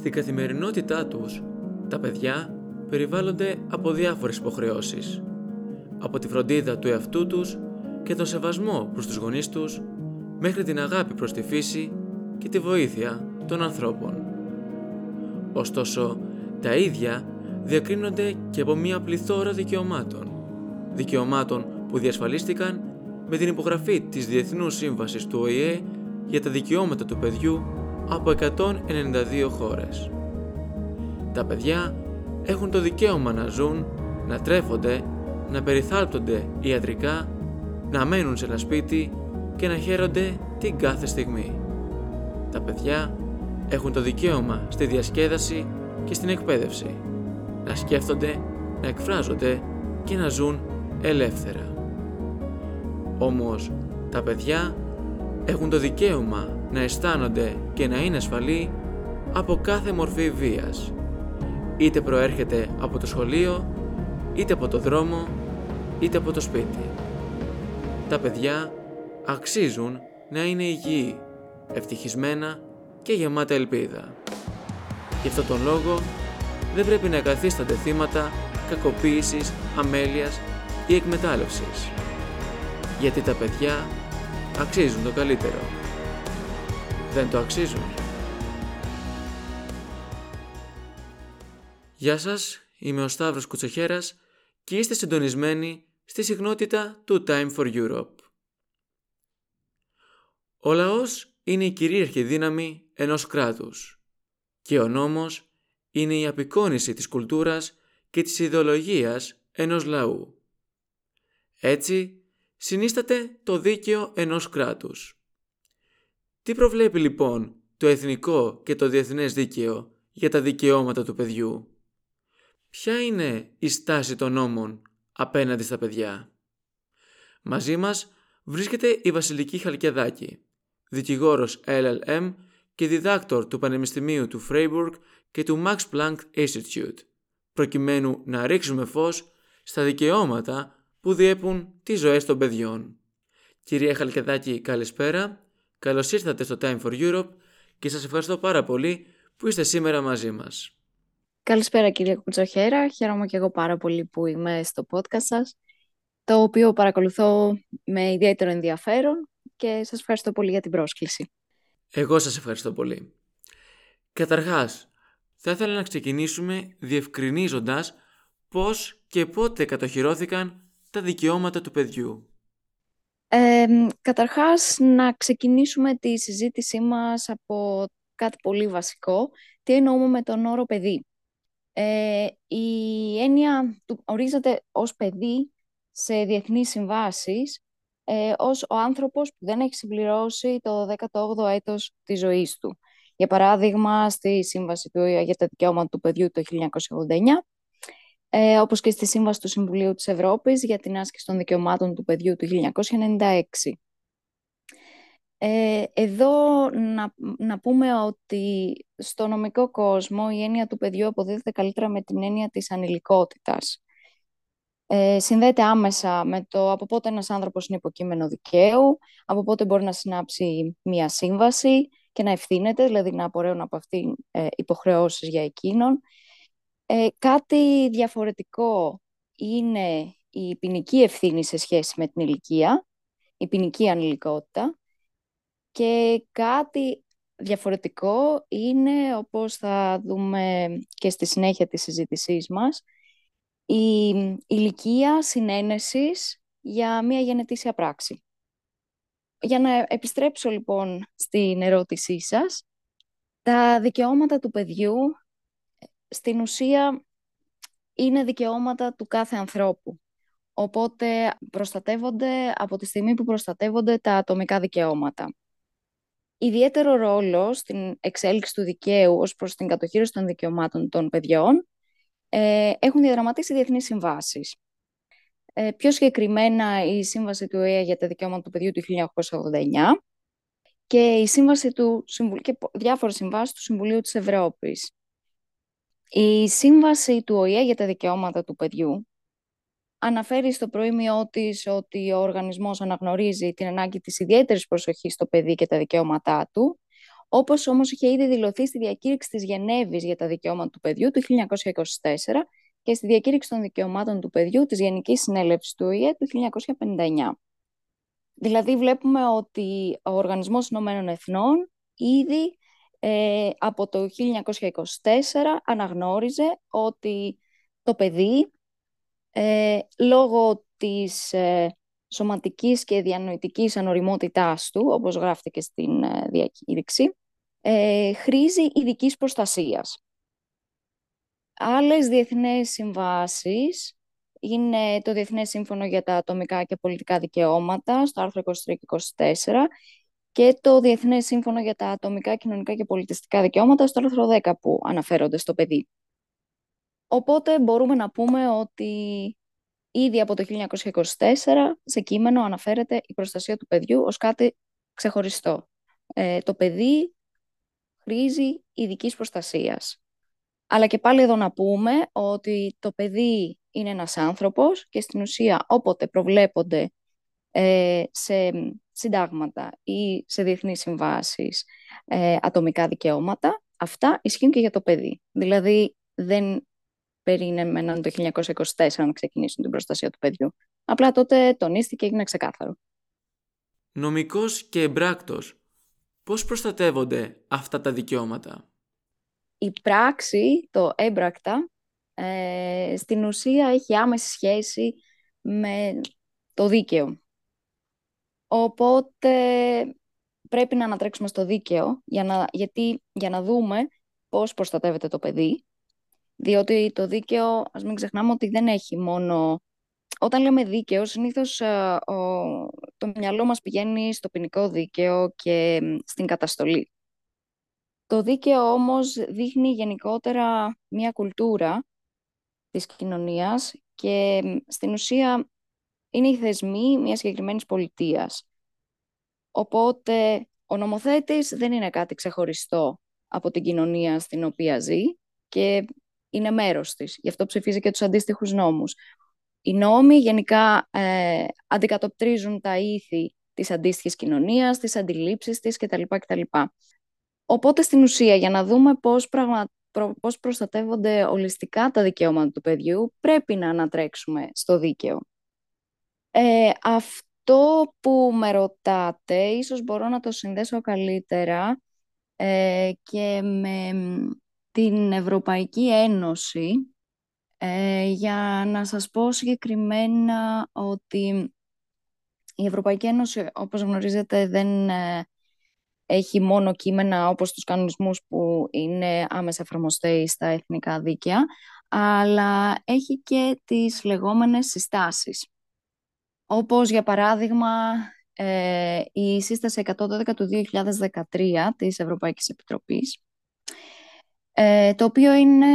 Στην καθημερινότητά τους, τα παιδιά περιβάλλονται από διάφορες υποχρεώσεις. Από τη φροντίδα του εαυτού τους και τον σεβασμό προς τους γονείς τους, μέχρι την αγάπη προς τη φύση και τη βοήθεια των ανθρώπων. Ωστόσο, τα ίδια διακρίνονται και από μια πληθώρα δικαιωμάτων. Δικαιωμάτων που διασφαλίστηκαν με την υπογραφή της Διεθνούς Σύμβασης του ΟΗΕ για τα δικαιώματα του παιδιού από 192 χώρες. Τα παιδιά έχουν το δικαίωμα να ζουν, να τρέφονται, να περιθάλπτονται ιατρικά, να μένουν σε ένα σπίτι και να χαίρονται την κάθε στιγμή. Τα παιδιά έχουν το δικαίωμα στη διασκέδαση και στην εκπαίδευση, να σκέφτονται, να εκφράζονται και να ζουν ελεύθερα. Όμως, τα παιδιά έχουν το δικαίωμα να αισθάνονται και να είναι ασφαλή από κάθε μορφή βίας. Είτε προέρχεται από το σχολείο, είτε από το δρόμο, είτε από το σπίτι. Τα παιδιά αξίζουν να είναι υγιεί, ευτυχισμένα και γεμάτα ελπίδα. Γι' αυτόν τον λόγο δεν πρέπει να καθίστανται θύματα κακοποίησης, αμέλειας ή εκμετάλλευσης. Γιατί τα παιδιά αξίζουν το καλύτερο. Δεν το αξίζουν. Γεια σας, είμαι ο Σταύρος Κουτσοχέρας και είστε συντονισμένοι στη συχνότητα του Time for Europe. Ο λαός είναι η κυρίαρχη δύναμη ενός κράτους και ο νόμος είναι η απεικόνηση της κουλτούρας και της ιδεολογίας ενός λαού. Έτσι, συνίσταται το δίκαιο ενός κράτους. Τι προβλέπει λοιπόν το εθνικό και το διεθνές δίκαιο για τα δικαιώματα του παιδιού; Ποια είναι η στάση των νόμων απέναντι στα παιδιά; Μαζί μας βρίσκεται η Βασιλική Χαλκιαδάκη, δικηγόρος LLM και διδάκτορ του Πανεπιστημίου του Freiburg και του Max Planck Institute, προκειμένου να ρίξουμε φως στα δικαιώματα που διέπουν τις ζωές των παιδιών. Κυρία Χαλκιαδάκη, καλησπέρα. Καλώς ήρθατε στο Time for Europe και σας ευχαριστώ πάρα πολύ που είστε σήμερα μαζί μας. Καλησπέρα κυρία Κουτσοχέρα. Χαίρομαι και εγώ πάρα πολύ που είμαι στο podcast σας, το οποίο παρακολουθώ με ιδιαίτερο ενδιαφέρον και σας ευχαριστώ πολύ για την πρόσκληση. Εγώ σας ευχαριστώ πολύ. Καταρχάς, θα ήθελα να ξεκινήσουμε διευκρινίζοντας πώς και πότε κατοχυρώθηκαν τα δικαιώματα του παιδιού. Ε, καταρχάς, να ξεκινήσουμε τη συζήτησή μας από κάτι πολύ βασικό. Τι εννοούμε με τον όρο παιδί; Ε, η έννοια του ορίζεται ως παιδί σε διεθνείς συμβάσεις ε, ως ο άνθρωπος που δεν έχει συμπληρώσει το 18ο έτος της ζωής του. Για παράδειγμα, στη Σύμβαση του για τα Δικαιώματα του Παιδιού το 1989, ε, όπως και στη Σύμβαση του Συμβουλίου της Ευρώπης για την άσκηση των δικαιωμάτων του παιδιού του 1996. Ε, εδώ να, να πούμε ότι στο νομικό κόσμο η έννοια του παιδιού αποδίδεται καλύτερα με την έννοια της ανηλικότητας. Ε, συνδέεται άμεσα με το από πότε ένας άνθρωπος είναι υποκείμενο δικαίου, από πότε μπορεί να συνάψει μία σύμβαση και να ευθύνεται, δηλαδή να απορρέουν από αυτήν ε, υποχρεώσεις για εκείνον. Ε, κάτι διαφορετικό είναι η ποινική ευθύνη σε σχέση με την ηλικία, η ποινική ανηλικότητα και κάτι διαφορετικό είναι, όπως θα δούμε και στη συνέχεια της συζήτησής μας, η ηλικία συνένεσης για μια γενετήσια πράξη. Για να επιστρέψω λοιπόν στην ερώτησή σας, τα δικαιώματα του παιδιού στην ουσία είναι δικαιώματα του κάθε ανθρώπου. Οπότε προστατεύονται από τη στιγμή που προστατεύονται τα ατομικά δικαιώματα. Ιδιαίτερο ρόλο στην εξέλιξη του δικαίου ως προς την κατοχήρωση των δικαιωμάτων των παιδιών ε, έχουν διαδραματίσει διεθνείς συμβάσεις. Ε, πιο συγκεκριμένα η Σύμβαση του ΟΗΕ για τα δικαιώματα του παιδιού του 1989 και η Σύμβαση του και διάφορες συμβάσεις του Συμβουλίου της Ευρώπης. Η Σύμβαση του ΟΗΕ για τα δικαιώματα του παιδιού αναφέρει στο προήμιό της ότι ο οργανισμός αναγνωρίζει την ανάγκη της ιδιαίτερης προσοχής στο παιδί και τα δικαιώματά του, όπως όμως είχε ήδη δηλωθεί στη διακήρυξη της Γενέβης για τα δικαιώματα του παιδιού του 1924 και στη διακήρυξη των δικαιωμάτων του παιδιού της Γενικής Συνέλευσης του ΟΗΕ του 1959. Δηλαδή βλέπουμε ότι ο Οργανισμός Ηνωμένων Εθνών ήδη ε, από το 1924 αναγνώριζε ότι το παιδί ε, λόγω της ε, σωματικής και διανοητικής ανοριμότητάς του, όπως γράφτηκε στην ε, διακήρυξη, ε, χρήζει ειδικής προστασίας. Άλλες διεθνές συμβάσεις είναι το Διεθνές Σύμφωνο για τα Ατομικά και Πολιτικά Δικαιώματα, στο άρθρο 23 και 24, και το Διεθνές Σύμφωνο για τα Ατομικά, Κοινωνικά και Πολιτιστικά Δικαιώματα, στο άρθρο 10, που αναφέρονται στο παιδί. Οπότε μπορούμε να πούμε ότι ήδη από το 1924 σε κείμενο αναφέρεται η προστασία του παιδιού ως κάτι ξεχωριστό. Ε, το παιδί χρήζει ειδικής προστασίας. Αλλά και πάλι εδώ να πούμε ότι το παιδί είναι ένας άνθρωπος και στην ουσία όποτε προβλέπονται ε, σε συντάγματα ή σε διεθνείς συμβάσεις ε, ατομικά δικαιώματα, αυτά ισχύουν και για το παιδί. Δηλαδή δεν περίμεναν το 1924 να ξεκινήσουν την προστασία του παιδιού. Απλά τότε τονίστηκε και έγινε ξεκάθαρο. Νομικός και εμπράκτος, πώς προστατεύονται αυτά τα δικαιώματα; Η πράξη, το έμπρακτα, ε, στην ουσία έχει άμεση σχέση με το δίκαιο. Οπότε πρέπει να ανατρέξουμε στο δίκαιο, για να, γιατί, για να δούμε πώς προστατεύεται το παιδί διότι το δίκαιο, ας μην ξεχνάμε ότι δεν έχει μόνο... Όταν λέμε δίκαιο, συνήθως ε, το μυαλό μας πηγαίνει στο ποινικό δίκαιο και στην καταστολή. Το δίκαιο όμως δείχνει γενικότερα μια κουλτούρα της κοινωνίας και στην ουσία είναι οι θεσμοί μιας συγκεκριμένης πολιτείας. Οπότε ο νομοθέτης δεν είναι κάτι ξεχωριστό από την κοινωνία στην οποία ζει και είναι μέρος της. Γι' αυτό ψηφίζει και τους αντίστοιχους νόμους. Οι νόμοι γενικά ε, αντικατοπτρίζουν τα ήθη της αντίστοιχης κοινωνίας, τις αντιλήψεις της κτλ. κτλ. Οπότε στην ουσία για να δούμε πώς, πραγμα... πώς προστατεύονται ολιστικά τα δικαιώματα του παιδιού πρέπει να ανατρέξουμε στο δίκαιο. Ε, αυτό που με ρωτάτε, ίσως μπορώ να το συνδέσω καλύτερα ε, και με την Ευρωπαϊκή Ένωση ε, για να σας πω συγκεκριμένα ότι η Ευρωπαϊκή Ένωση, όπως γνωρίζετε, δεν ε, έχει μόνο κείμενα όπως τους κανονισμούς που είναι άμεσα εφαρμοστέοι στα εθνικά δίκαια, αλλά έχει και τις λεγόμενες συστάσεις. Όπως, για παράδειγμα, ε, η σύσταση 112 του 2013 της Ευρωπαϊκής Επιτροπής, ε, το οποίο είναι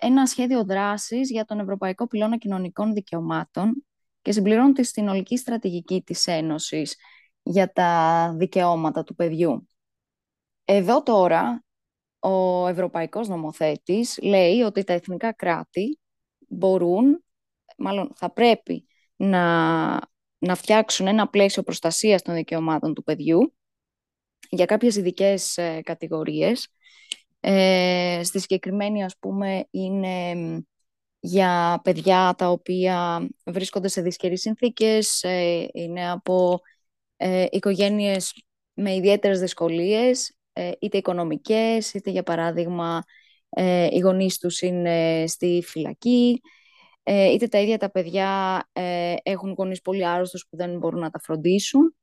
ένα σχέδιο δράσης για τον Ευρωπαϊκό Πυλώνα Κοινωνικών Δικαιωμάτων και συμπληρώνει τη συνολική στρατηγική της Ένωσης για τα δικαιώματα του παιδιού. Εδώ τώρα ο Ευρωπαϊκός Νομοθέτης λέει ότι τα εθνικά κράτη μπορούν, μάλλον θα πρέπει να, να φτιάξουν ένα πλαίσιο προστασίας των δικαιωμάτων του παιδιού για κάποιες ειδικές ε, κατηγορίες. Ε, στη συγκεκριμένη, ας πούμε, είναι για παιδιά τα οποία βρίσκονται σε δυσκερείς συνθήκες, ε, είναι από ε, οικογένειες με ιδιαίτερες δυσκολίες, ε, είτε οικονομικές, είτε για παράδειγμα ε, οι γονείς τους είναι στη φυλακή, είτε τα ίδια τα παιδιά έχουν γονείς πολύ άρρωστους που δεν μπορούν να τα φροντίσουν.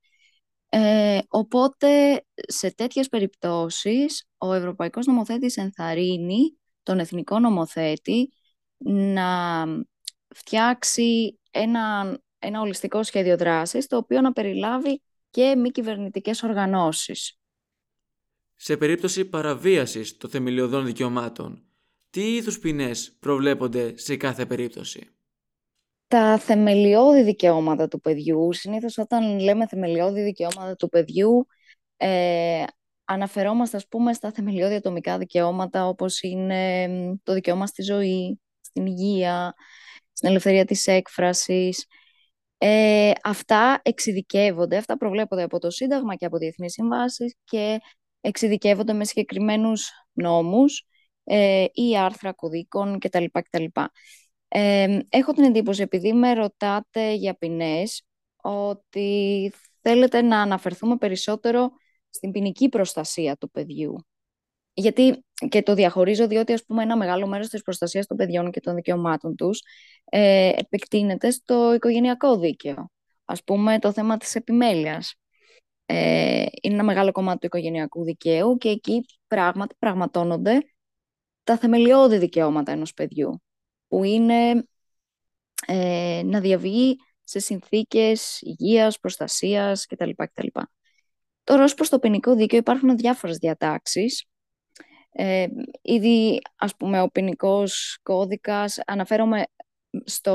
Ε, οπότε, σε τέτοιες περιπτώσεις, ο Ευρωπαϊκός Νομοθέτης ενθαρρύνει τον Εθνικό Νομοθέτη να φτιάξει ένα, ένα ολιστικό σχέδιο δράσης, το οποίο να περιλάβει και μη κυβερνητικές οργανώσεις. Σε περίπτωση παραβίασης των θεμελιωδών δικαιωμάτων, τι είδους ποινές προβλέπονται σε κάθε περίπτωση; Τα θεμελιώδη δικαιώματα του παιδιού. Συνήθως όταν λέμε θεμελιώδη δικαιώματα του παιδιού, ε, αναφερόμαστε ας πούμε στα θεμελιώδη ατομικά δικαιώματα όπως είναι το δικαίωμα στη ζωή, στην υγεία, στην ελευθερία της έκφρασης. Ε, αυτά εξειδικεύονται, αυτά προβλέπονται από το Σύνταγμα και από διεθνείς συμβάσεις και εξειδικεύονται με συγκεκριμένους νόμους ε, ή άρθρα κωδίκων κτλ. κτλ. Ε, έχω την εντύπωση, επειδή με ρωτάτε για ποινές, ότι θέλετε να αναφερθούμε περισσότερο στην ποινική προστασία του παιδιού. Γιατί και το διαχωρίζω διότι ας πούμε ένα μεγάλο μέρος της προστασίας των παιδιών και των δικαιωμάτων τους ε, επεκτείνεται στο οικογενειακό δίκαιο. Ας πούμε το θέμα της επιμέλειας. Ε, είναι ένα μεγάλο κομμάτι του οικογενειακού δικαίου και εκεί πράγματι πραγματώνονται τα θεμελιώδη δικαιώματα ενός παιδιού που είναι ε, να διαβεί σε συνθήκες υγείας, προστασίας κτλ. κτλ. Τώρα, ως προς το ποινικό δίκαιο υπάρχουν διάφορες διατάξεις. Ε, ήδη, ας πούμε, ο ποινικός κώδικας, αναφέρομαι στο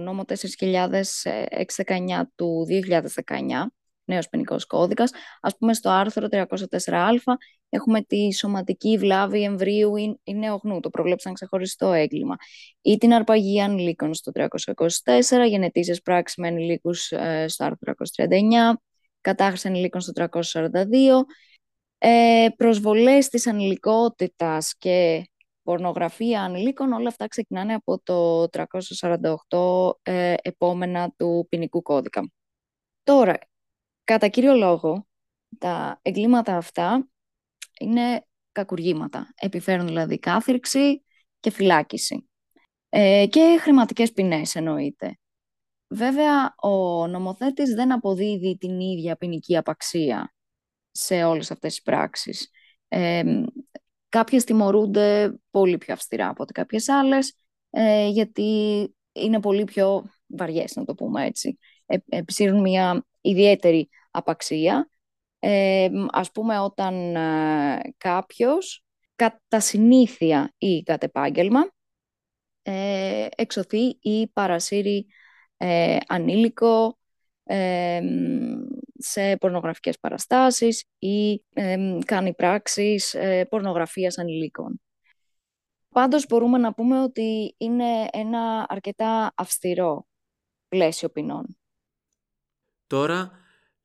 νόμο 4.619 του 2019, νέος ποινικός κώδικας. Ας πούμε, στο άρθρο 304α έχουμε τη σωματική βλάβη εμβρίου ή νεογνού, το προβλέψαν ξεχωριστό έγκλημα. Ή την αρπαγή ανηλίκων στο 324, γενετήσεις πράξεις με ανηλίκους ε, στο άρθρο 339, κατάχρηση ανηλίκων στο 342, ε, προσβολές της ανηλικότητας και πορνογραφία ανηλίκων, όλα αυτά ξεκινάνε από το 348 ε, επόμενα του ποινικού κώδικα. Τώρα, κατά κύριο λόγο, τα εγκλήματα αυτά είναι κακουργήματα. Επιφέρουν δηλαδή κάθυρξη και φυλάκιση. Ε, και χρηματικές ποινές εννοείται. Βέβαια, ο νομοθέτης δεν αποδίδει την ίδια ποινική απαξία σε όλες αυτές τις πράξεις. Ε, κάποιες τιμωρούνται πολύ πιο αυστηρά από ό,τι κάποιες άλλες, ε, γιατί είναι πολύ πιο βαριές, να το πούμε έτσι. Ε, επισύρουν μια ιδιαίτερη απαξία. Ε, ας πούμε, όταν ε, κάποιος κατά συνήθεια ή κατ' επάγγελμα ε, εξωθεί ή παρασύρει ε, ανήλικο ε, σε πορνογραφικές παραστάσεις ή κάνει πράξεις ε, πορνογραφίας ανηλίκων. Πάντως μπορούμε να πούμε ότι είναι ένα αρκετά αυστηρό πλαίσιο ποινών. Τώρα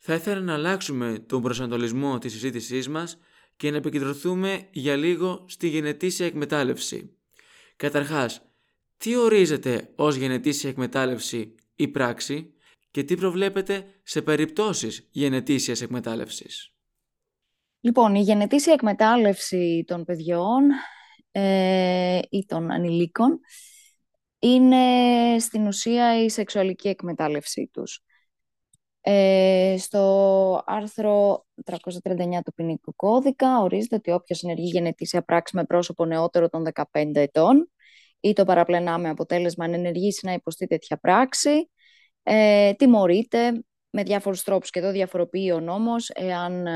θα ήθελα να αλλάξουμε τον προσανατολισμό της συζήτησής μας και να επικεντρωθούμε για λίγο στη γενετήσια εκμετάλλευση. Καταρχάς, τι ορίζεται ως γενετήσια εκμετάλλευση ή πράξη και τι προβλέπετε σε περιπτώσεις γενετήσιας εκμετάλλευσης; Λοιπόν, η γενετήσια εκμετάλλευση των παιδιών ε, ή των ανηλίκων είναι στην ουσία η σεξουαλική εκμετάλλευσή τους. Ε, στο άρθρο 339 του ποινικού κώδικα ορίζεται ότι όποιος ενεργεί γενετήσια πράξη με πρόσωπο νεότερο των 15 ετών ή το παραπλανά με αποτέλεσμα να ενεργήσει να υποστεί τέτοια πράξη, ε, τιμωρείται με διάφορους τρόπους και εδώ διαφοροποιεί ο νόμος εάν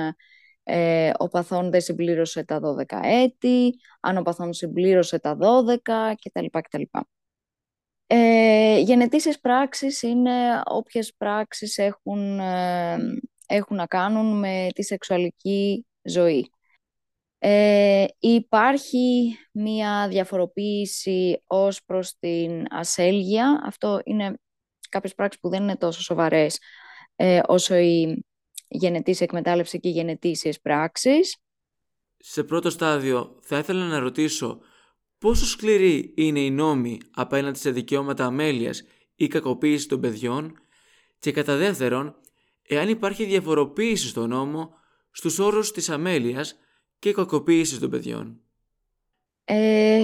ε, ο παθόν δεν συμπλήρωσε τα 12 έτη, αν ο παθόν συμπλήρωσε τα 12 κτλ. κτλ. Ε, γενετήσεις πράξεις είναι όποιες πράξεις έχουν, ε, έχουν να κάνουν με τη σεξουαλική ζωή. Ε, υπάρχει μία διαφοροποίηση ως προς την ασέλγεια. Αυτό είναι κάποιες πράξεις που δεν είναι τόσο σοβαρές ε, όσο η γενετήσια εκμετάλλευση και οι γενετήσιες πράξεις. Σε πρώτο στάδιο θα ήθελα να ρωτήσω πόσο σκληροί είναι οι νόμοι απέναντι σε δικαιώματα αμέλειας ή κακοποίησης των παιδιών; Και κατά δεύτερον, εάν υπάρχει διαφοροποίηση στο νόμο στους όρους της αμέλειας και κακοποίησης των παιδιών; Ε,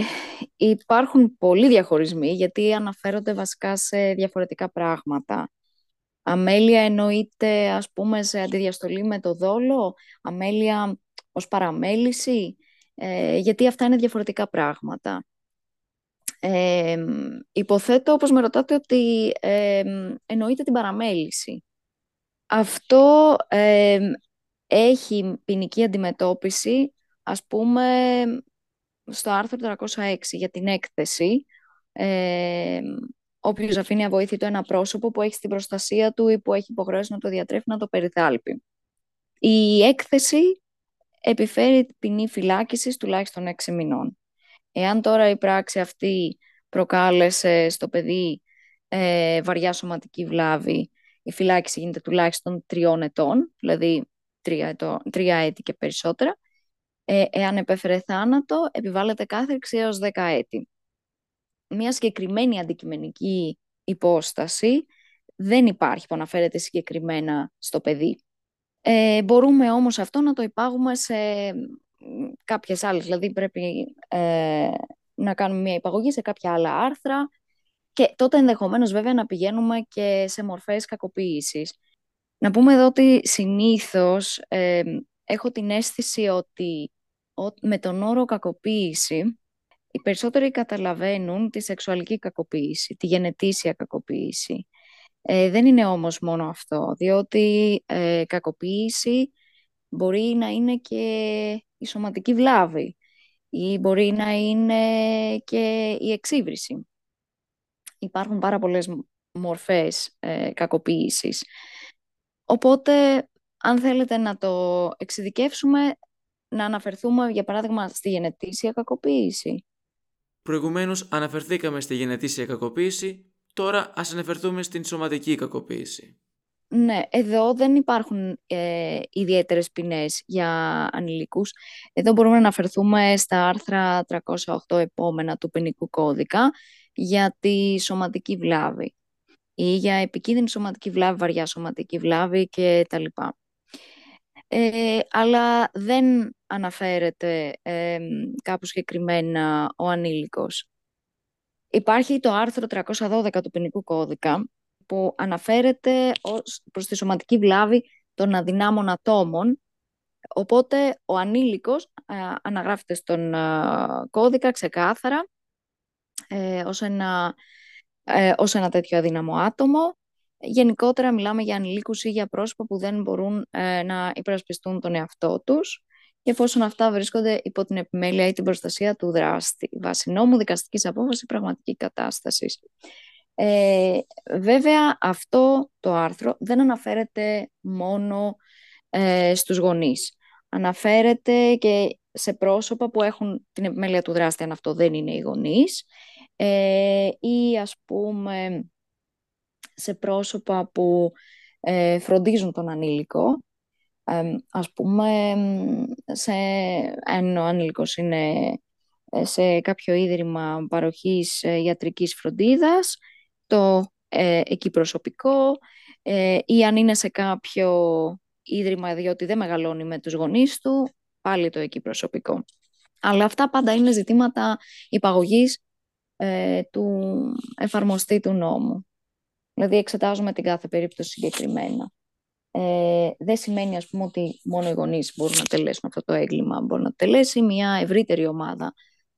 υπάρχουν πολλοί διαχωρισμοί γιατί αναφέρονται βασικά σε διαφορετικά πράγματα. Αμέλεια εννοείται ας πούμε σε αντιδιαστολή με το δόλο, αμέλεια ως παραμέληση, ε, γιατί αυτά είναι διαφορετικά πράγματα. Ε, υποθέτω, όπως με ρωτάτε, ότι ε, εννοείται την παραμέληση. Αυτό έχει ποινική αντιμετώπιση, ας πούμε, στο άρθρο 306 για την έκθεση, ε, όποιος αφήνει αβοήθητο ένα πρόσωπο που έχει στην προστασία του ή που έχει υποχρεώσει να το διατρέφει να το περιθάλπει. Η έκθεση επιφέρει ποινή φυλάκισης τουλάχιστον 6 μηνών. Εάν τώρα η πράξη αυτή προκάλεσε στο παιδί ε, βαριά σωματική βλάβη, η φυλάκιση γίνεται τουλάχιστον τριών ετών, δηλαδή τρία, ετώ, τρία έτη και περισσότερα. Ε, εάν επέφερε θάνατο, επιβάλλεται κάθριξη έως 10 έτη. Μια συγκεκριμένη αντικειμενική υπόσταση δεν υπάρχει που αναφέρεται συγκεκριμένα στο παιδί. Ε, μπορούμε όμως αυτό να το υπάγουμε σε κάποιες άλλες, δηλαδή πρέπει ε, να κάνουμε μια υπαγωγή σε κάποια άλλα άρθρα και τότε ενδεχομένως βέβαια να πηγαίνουμε και σε μορφές κακοποίησης. Να πούμε εδώ ότι συνήθως ε, έχω την αίσθηση ότι με τον όρο κακοποίηση οι περισσότεροι καταλαβαίνουν τη σεξουαλική κακοποίηση, τη γενετήσια κακοποίηση. Ε, δεν είναι όμως μόνο αυτό, διότι ε, κακοποίηση μπορεί να είναι και η σωματική βλάβη ή μπορεί να είναι και η εξύβριση. Υπάρχουν πάρα πολλές μορφές ε, κακοποίησης. Οπότε, αν θέλετε να το εξειδικεύσουμε, να αναφερθούμε, για παράδειγμα, στη γενετήσια κακοποίηση. Προηγουμένως αναφερθήκαμε στη γενετήσια κακοποίηση, τώρα ας αναφερθούμε στην σωματική κακοποίηση. Ναι, εδώ δεν υπάρχουν ε, ιδιαίτερες ποινές για ανηλίκους. Εδώ μπορούμε να αναφερθούμε στα άρθρα 308 επόμενα του ποινικού κώδικα για τη σωματική βλάβη ή για επικίνδυνη σωματική βλάβη, βαριά σωματική βλάβη και τα λοιπά. Ε, αλλά δεν αναφέρεται ε, κάπου συγκεκριμένα ο ανήλικος. Υπάρχει το άρθρο 312 του ποινικού κώδικα που αναφέρεται ως, προς τη σωματική βλάβη των αδυνάμων ατόμων. Οπότε ο ανήλικος αναγράφεται στον κώδικα ξεκάθαρα ε, ως, ένα, ε, ως ένα τέτοιο αδύναμο άτομο. Γενικότερα μιλάμε για ανηλίκους ή για πρόσωπα που δεν μπορούν ε, να υπερασπιστούν τον εαυτό τους και εφόσον αυτά βρίσκονται υπό την επιμέλεια ή την προστασία του δράστη, βάσει νόμου, δικαστικής απόφασης, πραγματική κατάσταση. Ε, βέβαια, αυτό το άρθρο δεν αναφέρεται μόνο ε, στους γονείς. Αναφέρεται και σε πρόσωπα που έχουν την επιμέλεια του δράστη, αν αυτό δεν είναι οι γονείς, ε, ή ας πούμε σε πρόσωπα που ε, φροντίζουν τον ανήλικο. Ε, ας πούμε, σε, αν ο ανήλικος είναι ε, σε κάποιο ίδρυμα παροχής ιατρικής φροντίδας, το ε, εκεί προσωπικό ε, ή αν είναι σε κάποιο ίδρυμα διότι δεν μεγαλώνει με τους γονείς του, πάλι το εκεί προσωπικό. Αλλά αυτά πάντα είναι ζητήματα υπαγωγής ε, του εφαρμοστή του νόμου. Δηλαδή εξετάζουμε την κάθε περίπτωση συγκεκριμένα. Ε, δεν σημαίνει ας πούμε ότι μόνο οι γονείς μπορούν να τελέσουν αυτό το έγκλημα. Μπορεί να τελέσει μια ευρύτερη ομάδα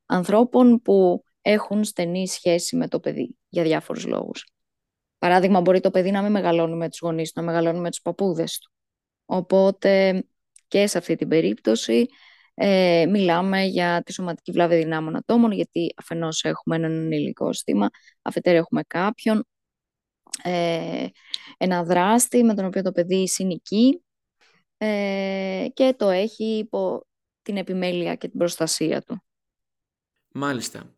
ανθρώπων που έχουν στενή σχέση με το παιδί για διάφορους λόγους. Παράδειγμα, μπορεί το παιδί να μην μεγαλώνει με τους γονείς του, να μεγαλώνει με τους παππούδες του. Οπότε και σε αυτή την περίπτωση ε, μιλάμε για τη σωματική βλάβη δυνάμων ατόμων, γιατί αφενός έχουμε έναν ενηλικό στήμα, αφετέρου έχουμε κάποιον, ε, ένα δράστη με τον οποίο το παιδί συνοικεί ε, και το έχει υπό την επιμέλεια και την προστασία του. Μάλιστα.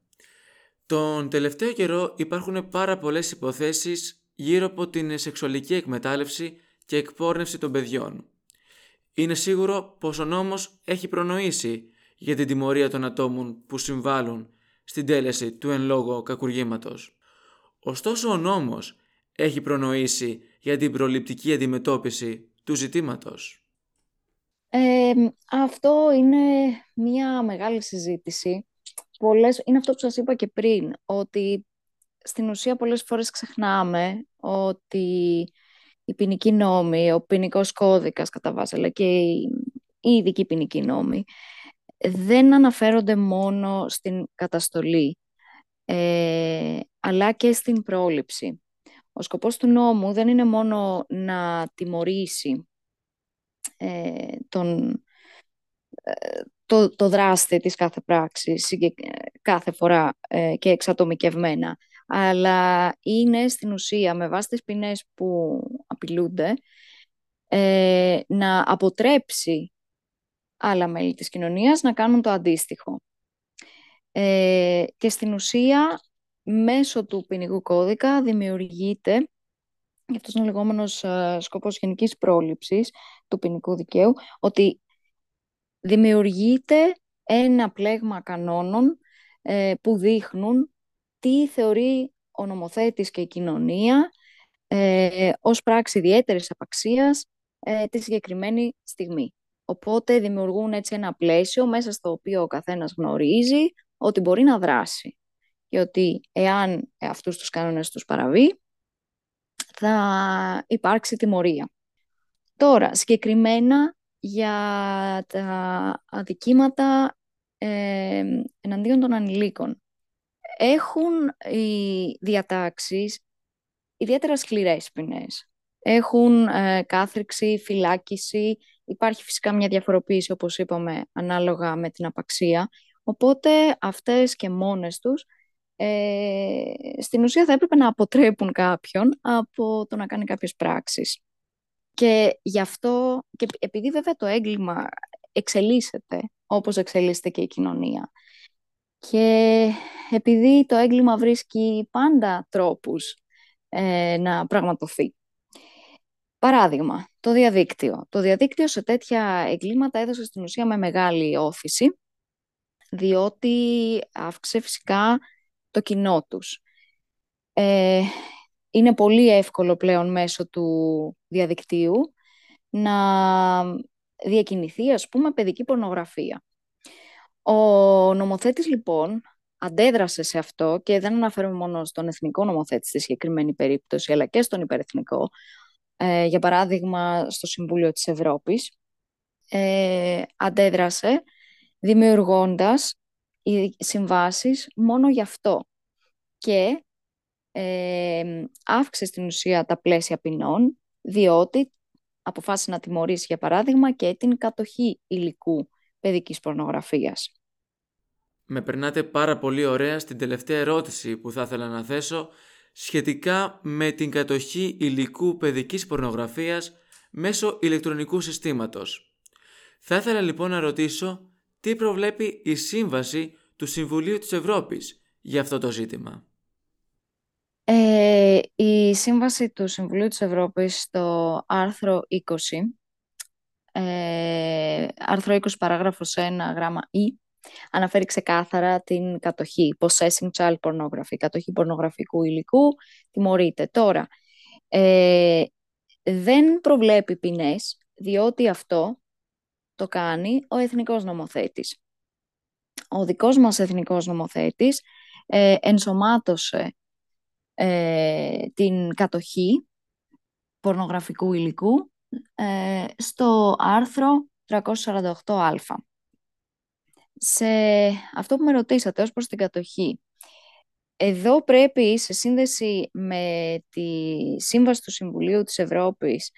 Τον τελευταίο καιρό υπάρχουν πάρα πολλές υποθέσεις γύρω από την σεξουαλική εκμετάλλευση και εκπόρνευση των παιδιών. Είναι σίγουρο πως ο νόμος έχει προνοήσει για την τιμωρία των ατόμων που συμβάλλουν στην τέλεση του εν λόγω κακουργήματος. Ωστόσο ο νόμος έχει προνοήσει για την προληπτική αντιμετώπιση του ζητήματος. αυτό είναι μια μεγάλη συζήτηση πολλές, είναι αυτό που σας είπα και πριν, ότι στην ουσία πολλές φορές ξεχνάμε ότι οι ποινικοί νόμοι, ο ποινικός κώδικας κατά βάση, αλλά και οι, οι ειδικοί ποινικοί νόμοι, δεν αναφέρονται μόνο στην καταστολή, ε, αλλά και στην πρόληψη. Ο σκοπός του νόμου δεν είναι μόνο να τιμωρήσει ε, τον, ε, το, το δράστη της κάθε πράξης κάθε φορά ε, και εξατομικευμένα. Αλλά είναι στην ουσία με βάση τις ποινές που απειλούνται ε, να αποτρέψει άλλα μέλη της κοινωνίας να κάνουν το αντίστοιχο. Ε, και στην ουσία μέσω του ποινικού κώδικα δημιουργείται γι' αυτός είναι ο λεγόμενος σκοπός γενικής πρόληψης του ποινικού δικαίου, ότι δημιουργείται ένα πλέγμα κανόνων ε, που δείχνουν τι θεωρεί ο νομοθέτης και η κοινωνία ε, ως πράξη ιδιαίτερης απαξίας ε, τη συγκεκριμένη στιγμή. Οπότε δημιουργούν έτσι ένα πλαίσιο μέσα στο οποίο ο καθένας γνωρίζει ότι μπορεί να δράσει και ότι εάν αυτούς τους κανόνες τους παραβεί θα υπάρξει τιμωρία. Τώρα, συγκεκριμένα για τα αδικήματα ε, εναντίον των ανηλίκων. Έχουν οι διατάξεις ιδιαίτερα σκληρές ποινές. Έχουν ε, κάθριξη, φυλάκιση, υπάρχει φυσικά μια διαφοροποίηση όπως είπαμε ανάλογα με την απαξία. Οπότε αυτές και μόνες τους ε, στην ουσία θα έπρεπε να αποτρέπουν κάποιον από το να κάνει κάποιες πράξεις. Και γι' αυτό, και επειδή βέβαια το έγκλημα εξελίσσεται όπως εξελίσσεται και η κοινωνία και επειδή το έγκλημα βρίσκει πάντα τρόπους ε, να πραγματοθεί. Παράδειγμα, το διαδίκτυο. Το διαδίκτυο σε τέτοια εγκλήματα έδωσε στην ουσία με μεγάλη όθηση, διότι αύξησε φυσικά το κοινό τους. Ε, είναι πολύ εύκολο πλέον μέσω του διαδικτύου να διακινηθεί, ας πούμε, παιδική πορνογραφία. Ο νομοθέτης, λοιπόν, αντέδρασε σε αυτό και δεν αναφέρομαι μόνο στον εθνικό νομοθέτη στη συγκεκριμένη περίπτωση, αλλά και στον υπερεθνικό, ε, για παράδειγμα στο Συμβούλιο της Ευρώπης, ε, αντέδρασε δημιουργώντας οι συμβάσεις μόνο γι' αυτό και ε, αύξησε στην ουσία τα πλαίσια ποινών, διότι αποφάσισε να τιμωρήσει, για παράδειγμα, και την κατοχή υλικού παιδικής πορνογραφίας. Με περνάτε πάρα πολύ ωραία στην τελευταία ερώτηση που θα ήθελα να θέσω σχετικά με την κατοχή υλικού παιδικής πορνογραφίας μέσω ηλεκτρονικού συστήματος. Θα ήθελα λοιπόν να ρωτήσω τι προβλέπει η Σύμβαση του Συμβουλίου της Ευρώπης για αυτό το ζήτημα. Ε, η Σύμβαση του Συμβουλίου της Ευρώπης στο άρθρο 20, ε, άρθρο 20 παράγραφος 1 γράμμα Ι, αναφέρει ξεκάθαρα την κατοχή, possessing child pornography, κατοχή πορνογραφικού υλικού, τιμωρείται. Τώρα, ε, δεν προβλέπει ποινές, διότι αυτό το κάνει ο εθνικός νομοθέτης. Ο δικός μας εθνικός νομοθέτης ε, ενσωμάτωσε ε, την κατοχή πορνογραφικού υλικού ε, στο άρθρο 348α σε αυτό που με ρωτήσατε ως προς την κατοχή. Εδώ πρέπει σε σύνδεση με τη Σύμβαση του Συμβουλίου της Ευρώπης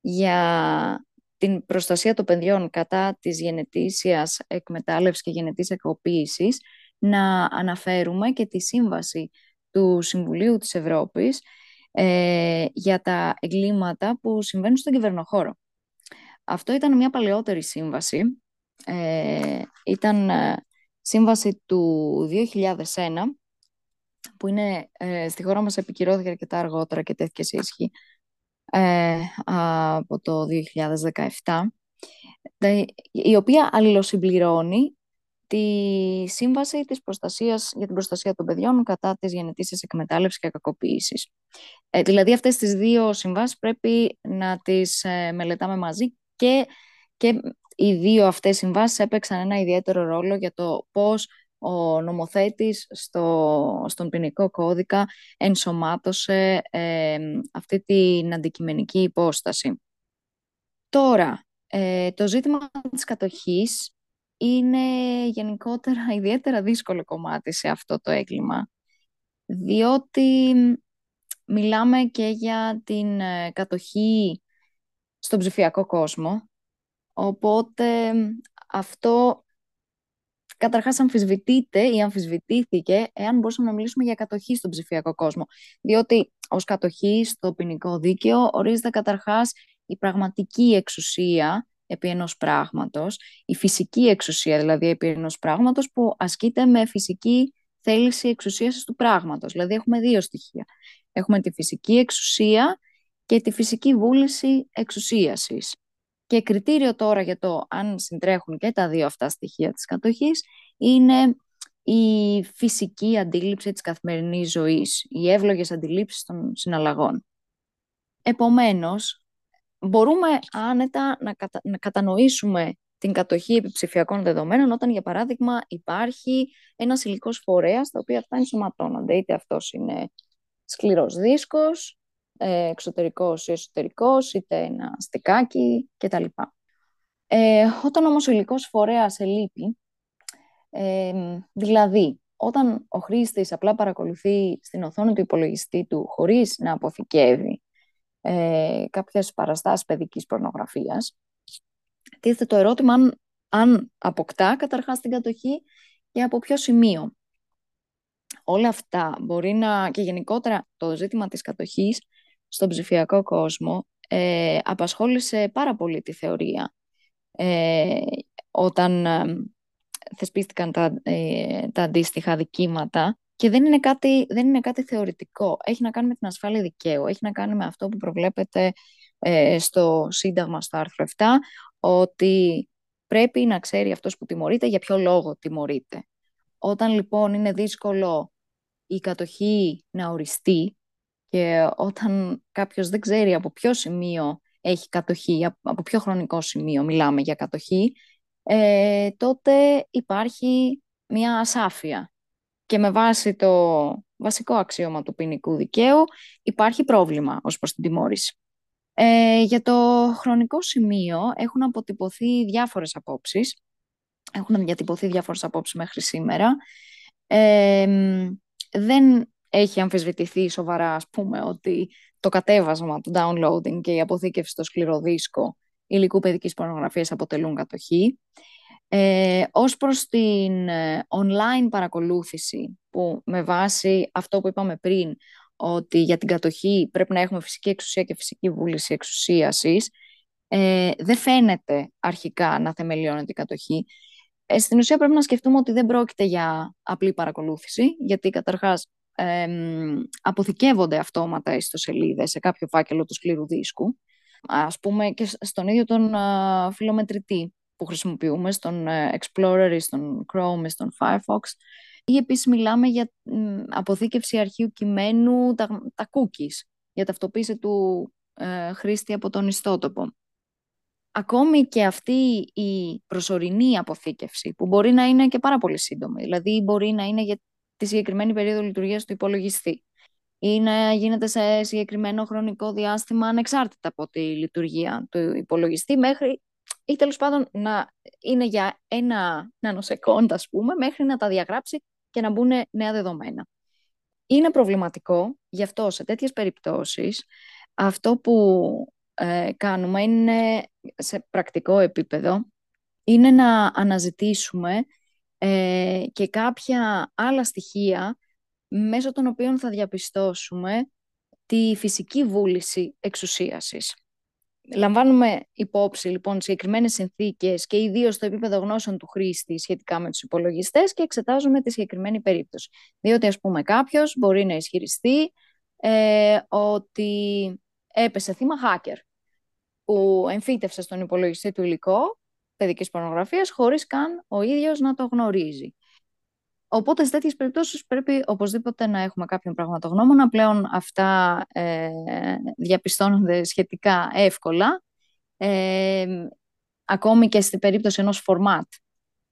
για την προστασία των παιδιών κατά της γενετήσιας εκμετάλλευσης και γενετής εκοποίησης να αναφέρουμε και τη Σύμβαση του Συμβουλίου της Ευρώπης ε, για τα εγκλήματα που συμβαίνουν στον κυβερνοχώρο. Αυτό ήταν μια παλαιότερη σύμβαση ε, ήταν ε, σύμβαση του 2001 που είναι ε, στη χώρα μας επικυρώθηκε αρκετά αργότερα και τέθηκε σε ισχύ ε, από το 2017 η οποία αλληλοσυμπληρώνει τη σύμβαση της προστασίας, για την προστασία των παιδιών κατά της γενετήσιας εκμετάλλευσης και κακοποίησης. Ε, δηλαδή αυτές τις δύο συμβάσεις πρέπει να τις ε, μελετάμε μαζί και, και οι δύο αυτές συμβάσεις έπαιξαν ένα ιδιαίτερο ρόλο για το πώς ο νομοθέτης στο, στον ποινικό κώδικα ενσωμάτωσε ε, αυτή την αντικειμενική υπόσταση. Τώρα, ε, το ζήτημα της κατοχής είναι γενικότερα ιδιαίτερα δύσκολο κομμάτι σε αυτό το έγκλημα, διότι μιλάμε και για την ε, κατοχή στον ψηφιακό κόσμο, Οπότε αυτό καταρχάς αμφισβητείται ή αμφισβητήθηκε εάν μπορούσαμε να μιλήσουμε για κατοχή στον ψηφιακό κόσμο. Διότι ως κατοχή στο ποινικό δίκαιο ορίζεται καταρχάς η πραγματική εξουσία επί ενός πράγματος, η φυσική εξουσία δηλαδή επί ενός πράγματος που ασκείται με φυσική θέληση εξουσίασης του πράγματος. Δηλαδή έχουμε δύο στοιχεία. Έχουμε τη φυσική εξουσία και τη φυσική βούληση εξουσίασης. Και κριτήριο τώρα για το αν συντρέχουν και τα δύο αυτά στοιχεία της κατοχής είναι η φυσική αντίληψη της καθημερινής ζωής, οι εύλογες αντιλήψεις των συναλλαγών. Επομένως, μπορούμε άνετα να, να κατανοήσουμε την κατοχή επιψηφιακών δεδομένων όταν, για παράδειγμα, υπάρχει ένας υλικός φορέας, τα οποία αυτά ενσωματώνονται. Είτε αυτός είναι σκληρός δίσκος, ε, εξωτερικός ή εσωτερικός, είτε ένα στικάκι κτλ. Ε, όταν όμως ο υλικός φορέας ελείπει, ε, δηλαδή όταν ο χρήστης απλά παρακολουθεί στην οθόνη του υπολογιστή του χωρίς να αποθηκεύει ε, κάποιες παραστάσεις παιδικής πορνογραφίας, τίθεται το ερώτημα αν, αν αποκτά καταρχάς την κατοχή και από ποιο σημείο. Όλα αυτά μπορεί να, και γενικότερα το ζήτημα της κατοχής στον ψηφιακό κόσμο ε, απασχόλησε πάρα πολύ τη θεωρία ε, όταν ε, θεσπίστηκαν τα, ε, τα αντίστοιχα δικήματα και δεν είναι, κάτι, δεν είναι κάτι θεωρητικό. Έχει να κάνει με την ασφάλεια δικαίου, έχει να κάνει με αυτό που προβλέπεται ε, στο Σύνταγμα, στο άρθρο 7, ότι πρέπει να ξέρει αυτός που τιμωρείται για ποιο λόγο τιμωρείται. Όταν λοιπόν είναι δύσκολο η κατοχή να οριστεί και όταν κάποιος δεν ξέρει από ποιο σημείο έχει κατοχή, από ποιο χρονικό σημείο μιλάμε για κατοχή, ε, τότε υπάρχει μια ασάφεια. Και με βάση το βασικό αξίωμα του ποινικού δικαίου υπάρχει πρόβλημα ως προς την τιμώρηση. Ε, για το χρονικό σημείο έχουν αποτυπωθεί διάφορες απόψεις. Έχουν διατυπωθεί διάφορες απόψεις μέχρι σήμερα. Ε, δεν έχει αμφισβητηθεί σοβαρά, ας πούμε, ότι το κατέβασμα, το downloading και η αποθήκευση στο σκληρό δίσκο υλικού παιδικής πορνογραφίας αποτελούν κατοχή. Ε, ως προς την ε, online παρακολούθηση, που με βάση αυτό που είπαμε πριν, ότι για την κατοχή πρέπει να έχουμε φυσική εξουσία και φυσική βούληση εξουσίασης, ε, δεν φαίνεται αρχικά να θεμελιώνεται η κατοχή. Ε, στην ουσία πρέπει να σκεφτούμε ότι δεν πρόκειται για απλή παρακολούθηση, γιατί καταρχάς ε, αποθηκεύονται αυτόματα ιστοσελίδες σε κάποιο φάκελο του σκληρού δίσκου, ας πούμε και στον ίδιο τον ε, φιλομετρητή που χρησιμοποιούμε, στον ε, Explorer ή στον Chrome ή στον Firefox, ή επίσης μιλάμε για αποθήκευση αρχείου κειμένου, τα, τα cookies, για ταυτοποίηση του ε, χρήστη από τον ιστότοπο. Ακόμη και αυτή η προσωρινή αποθήκευση, που μπορεί να είναι και πάρα πολύ σύντομη, δηλαδή μπορεί να είναι για τη συγκεκριμένη περίοδο λειτουργίας του υπολογιστή ή να γίνεται σε συγκεκριμένο χρονικό διάστημα ανεξάρτητα από τη λειτουργία του υπολογιστή μέχρι ή τέλος πάντων να είναι για ένα νανοσεκόντ, ας πούμε, μέχρι να τα διαγράψει και να μπουν νέα δεδομένα. Είναι προβληματικό, γι' αυτό σε τέτοιες περιπτώσεις αυτό που ε, κάνουμε είναι σε πρακτικό επίπεδο είναι να αναζητήσουμε ε, και κάποια άλλα στοιχεία μέσω των οποίων θα διαπιστώσουμε τη φυσική βούληση εξουσίασης. Λαμβάνουμε υπόψη λοιπόν συγκεκριμένες συνθήκες και ιδίως στο επίπεδο γνώσεων του χρήστη σχετικά με τους υπολογιστές και εξετάζουμε τη συγκεκριμένη περίπτωση. Διότι, ας πούμε, κάποιος μπορεί να ισχυριστεί ε, ότι έπεσε θύμα hacker που εμφύτευσε στον υπολογιστή του υλικό παιδικής πορνογραφίας χωρίς καν ο ίδιος να το γνωρίζει. Οπότε σε τέτοιες περιπτώσεις πρέπει οπωσδήποτε να έχουμε κάποιον πραγματογνώμονα. Πλέον αυτά ε, διαπιστώνονται σχετικά εύκολα. Ε, ακόμη και στην περίπτωση ενός φορμάτ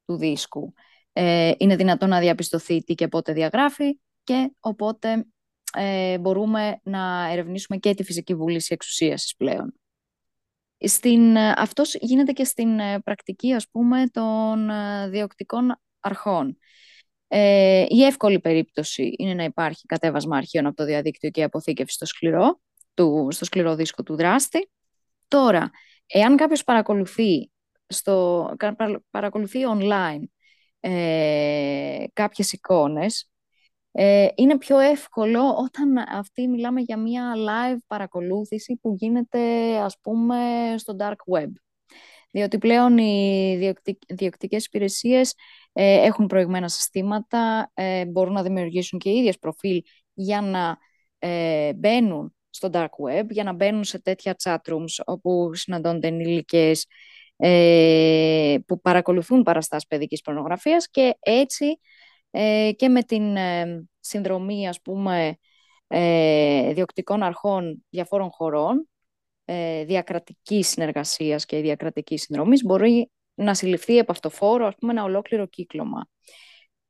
του δίσκου ε, είναι δυνατόν να διαπιστωθεί τι και πότε διαγράφει και οπότε ε, μπορούμε να ερευνήσουμε και τη φυσική βούληση εξουσίασης πλέον. Στην, αυτός γίνεται και στην πρακτική, ας πούμε, των διοκτικών αρχών. Ε, η εύκολη περίπτωση είναι να υπάρχει κατέβασμα αρχείων από το διαδίκτυο και αποθήκευση στο σκληρό, του, στο σκληρό δίσκο του δράστη. Τώρα, εάν κάποιος παρακολουθεί, στο, παρακολουθεί online ε, κάποιες εικόνες, ε, είναι πιο εύκολο όταν αυτή μιλάμε για μια live παρακολούθηση που γίνεται ας πούμε στο dark web. Διότι πλέον οι διοκτικές υπηρεσίες ε, έχουν προηγμένα συστήματα, ε, μπορούν να δημιουργήσουν και ίδιες προφίλ για να ε, μπαίνουν στο dark web για να μπαίνουν σε τέτοια chat rooms όπου συναντώνται ενήλικες ε, που παρακολουθούν παραστάσεις παιδικής πορνογραφίας και έτσι ε, και με την ε, συνδρομή ας πούμε ε, διοκτικών αρχών διαφόρων χωρών ε, διακρατικής συνεργασίας και διακρατικής συνδρομής μπορεί να συλληφθεί από αυτό φόρο ας πούμε, ένα ολόκληρο κύκλωμα.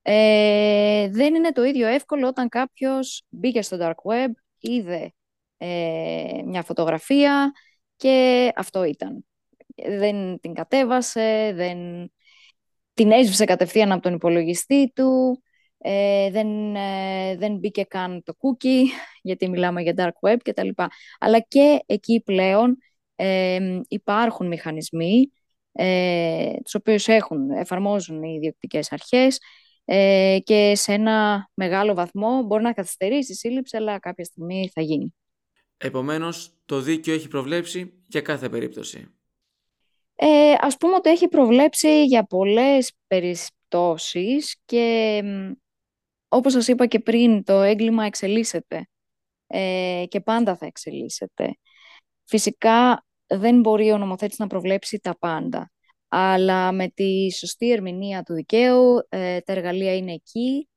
Ε, δεν είναι το ίδιο εύκολο όταν κάποιος μπήκε στο dark web, είδε ε, μια φωτογραφία και αυτό ήταν. Δεν την κατέβασε, δεν την έσβησε κατευθείαν από τον υπολογιστή του, ε, δεν, ε, δεν μπήκε καν το cookie, γιατί μιλάμε για dark web κτλ. Αλλά και εκεί πλέον ε, υπάρχουν μηχανισμοί ε, τους οποίους έχουν, εφαρμόζουν οι ιδιοκτικές αρχές ε, και σε ένα μεγάλο βαθμό μπορεί να καθυστερήσει η σύλληψη, αλλά κάποια στιγμή θα γίνει. Επομένως, το δίκαιο έχει προβλέψει για κάθε περίπτωση. Ε, ας πούμε ότι έχει προβλέψει για πολλές περιπτώσεις και όπως σας είπα και πριν, το έγκλημα εξελίσσεται ε, και πάντα θα εξελίσσεται. Φυσικά δεν μπορεί ο νομοθέτης να προβλέψει τα πάντα, αλλά με τη σωστή ερμηνεία του δικαίου ε, τα εργαλεία είναι εκεί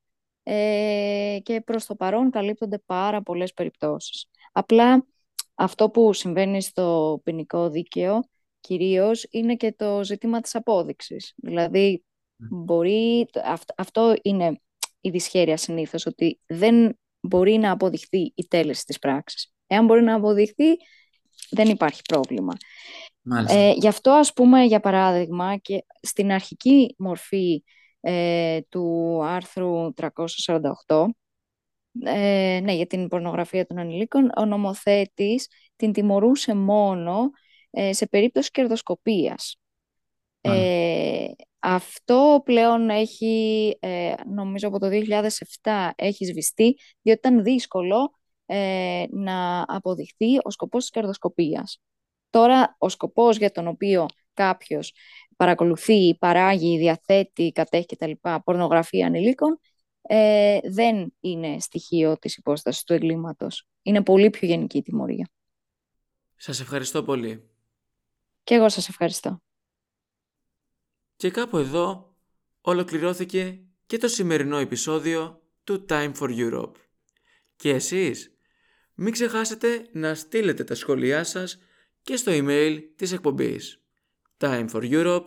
ε, και προς το παρόν καλύπτονται πάρα πολλές περιπτώσεις. Απλά αυτό που συμβαίνει στο ποινικό δίκαιο κυρίως είναι και το ζήτημα της απόδειξης. Δηλαδή, μπορεί, αυτό είναι η δυσχέρεια συνήθως, ότι δεν μπορεί να αποδειχθεί η τέλεση της πράξης. Εάν μπορεί να αποδειχθεί, δεν υπάρχει πρόβλημα. Ε, γι' αυτό, ας πούμε, για παράδειγμα, και στην αρχική μορφή ε, του άρθρου 348, ε, ναι, για την πορνογραφία των ανηλίκων, ο νομοθέτης την τιμωρούσε μόνο ε, σε περίπτωση κερδοσκοπίας. Ε, αυτό πλέον έχει, ε, νομίζω από το 2007 έχει σβηστεί, διότι ήταν δύσκολο ε, να αποδειχθεί ο σκοπός της κερδοσκοπίας. Τώρα, ο σκοπός για τον οποίο κάποιος παρακολουθεί, παράγει, διαθέτει, κατέχει κτλ. πορνογραφία ανηλίκων, ε, δεν είναι στοιχείο της υπόστασης του εγκλήματος. Είναι πολύ πιο γενική η τιμωρία. Σας ευχαριστώ πολύ. Και εγώ σας ευχαριστώ. Και κάπου εδώ ολοκληρώθηκε και το σημερινό επεισόδιο του Time for Europe. Και εσείς μην ξεχάσετε να στείλετε τα σχόλιά σας και στο email της εκπομπής timeforeurope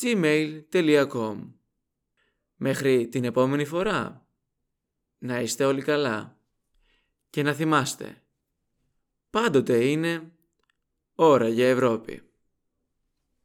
gmail.com Μέχρι την επόμενη φορά. Να είστε όλοι καλά. Και να θυμάστε. Πάντοτε είναι ώρα για Ευρώπη.